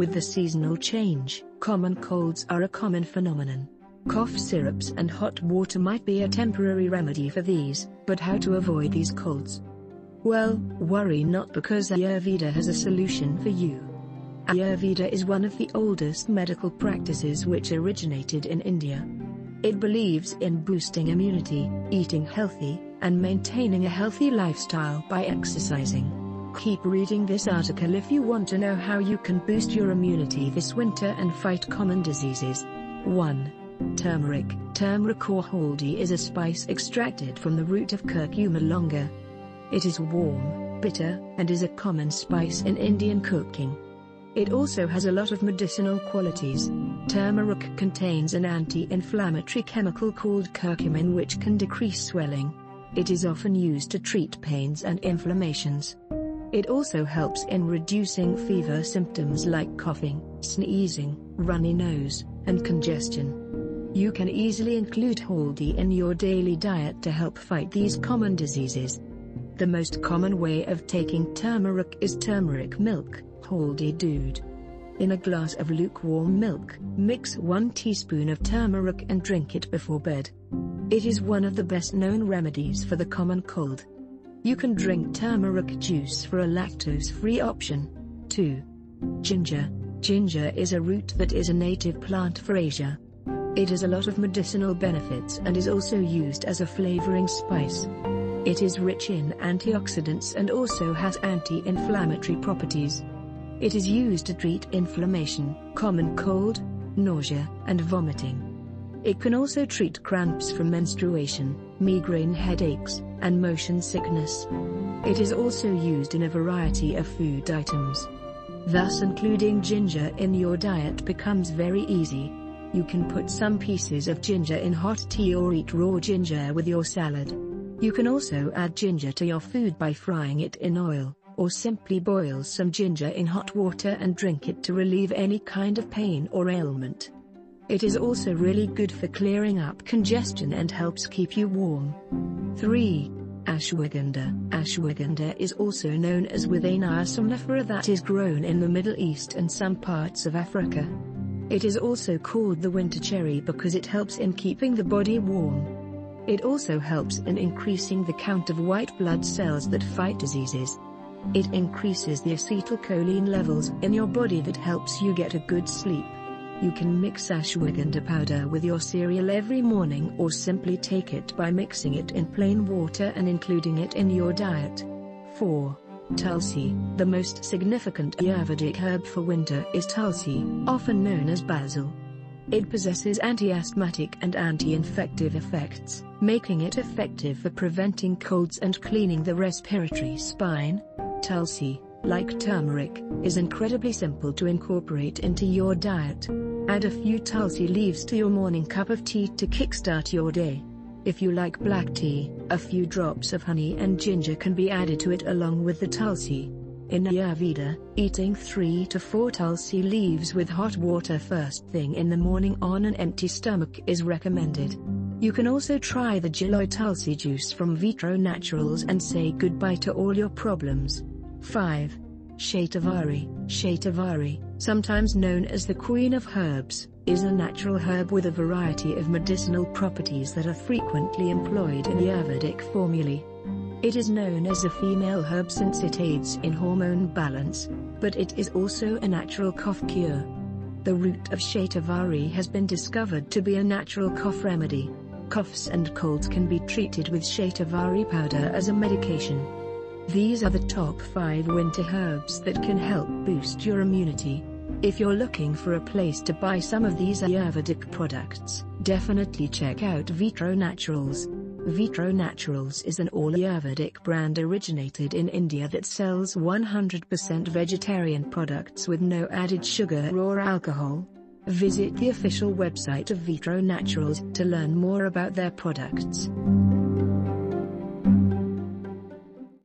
With the seasonal change, common colds are a common phenomenon. Cough syrups and hot water might be a temporary remedy for these, but how to avoid these colds? Well, worry not because Ayurveda has a solution for you. Ayurveda is one of the oldest medical practices which originated in India. It believes in boosting immunity, eating healthy, and maintaining a healthy lifestyle by exercising. Keep reading this article if you want to know how you can boost your immunity this winter and fight common diseases. 1. Turmeric Turmeric or haldi is a spice extracted from the root of curcuma longa. It is warm, bitter, and is a common spice in Indian cooking. It also has a lot of medicinal qualities. Turmeric contains an anti-inflammatory chemical called curcumin which can decrease swelling. It is often used to treat pains and inflammations. It also helps in reducing fever symptoms like coughing, sneezing, runny nose, and congestion. You can easily include haldi in your daily diet to help fight these common diseases. The most common way of taking turmeric is turmeric milk. Haldi Doodh. In a glass of lukewarm milk, mix 1 teaspoon of turmeric and drink it before bed. It is one of the best known remedies for the common cold. You can drink turmeric juice for a lactose-free option. 2. Ginger. Ginger is a root that is a native plant for Asia. It has a lot of medicinal benefits and is also used as a flavoring spice. It is rich in antioxidants and also has anti-inflammatory properties. It is used to treat inflammation, common cold, nausea, and vomiting. It can also treat cramps from menstruation, migraine headaches, and motion sickness. It is also used in a variety of food items. Thus including ginger in your diet becomes very easy. You can put some pieces of ginger in hot tea or eat raw ginger with your salad. You can also add ginger to your food by frying it in oil or simply boil some ginger in hot water and drink it to relieve any kind of pain or ailment. It is also really good for clearing up congestion and helps keep you warm. 3. Ashwagandha Ashwagandha is also known as Withania somnifera that is grown in the Middle East and some parts of Africa. It is also called the winter cherry because it helps in keeping the body warm. It also helps in increasing the count of white blood cells that fight diseases. It increases the acetylcholine levels in your body that helps you get a good sleep. You can mix ashwagandha powder with your cereal every morning or simply take it by mixing it in plain water and including it in your diet. 4. Tulsi The most significant Ayurvedic herb for winter is Tulsi, often known as basil. It possesses anti-asthmatic and anti-infective effects, making it effective for preventing colds and cleaning the respiratory spine. Tulsi, like turmeric, is incredibly simple to incorporate into your diet. Add a few Tulsi leaves to your morning cup of tea to kickstart your day. If you like black tea, a few drops of honey and ginger can be added to it along with the Tulsi. In Ayurveda, eating 3 to 4 Tulsi leaves with hot water first thing in the morning on an empty stomach is recommended. You can also try the Giloy Tulsi juice from Vitro Naturals and say goodbye to all your problems. 5. Shatavari Shatavari, sometimes known as the Queen of Herbs, is a natural herb with a variety of medicinal properties that are frequently employed in the Ayurvedic formulae. It is known as a female herb since it aids in hormone balance, but it is also a natural cough cure. The root of Shatavari has been discovered to be a natural cough remedy. Coughs and colds can be treated with Shatavari powder as a medication. These are the top 5 winter herbs that can help boost your immunity. If you're looking for a place to buy some of these Ayurvedic products, definitely check out Vitro Naturals. Vitro Naturals is an all Ayurvedic brand originated in India that sells 100% vegetarian products with no added sugar or alcohol. Visit the official website of Vitro Naturals to learn more about their products.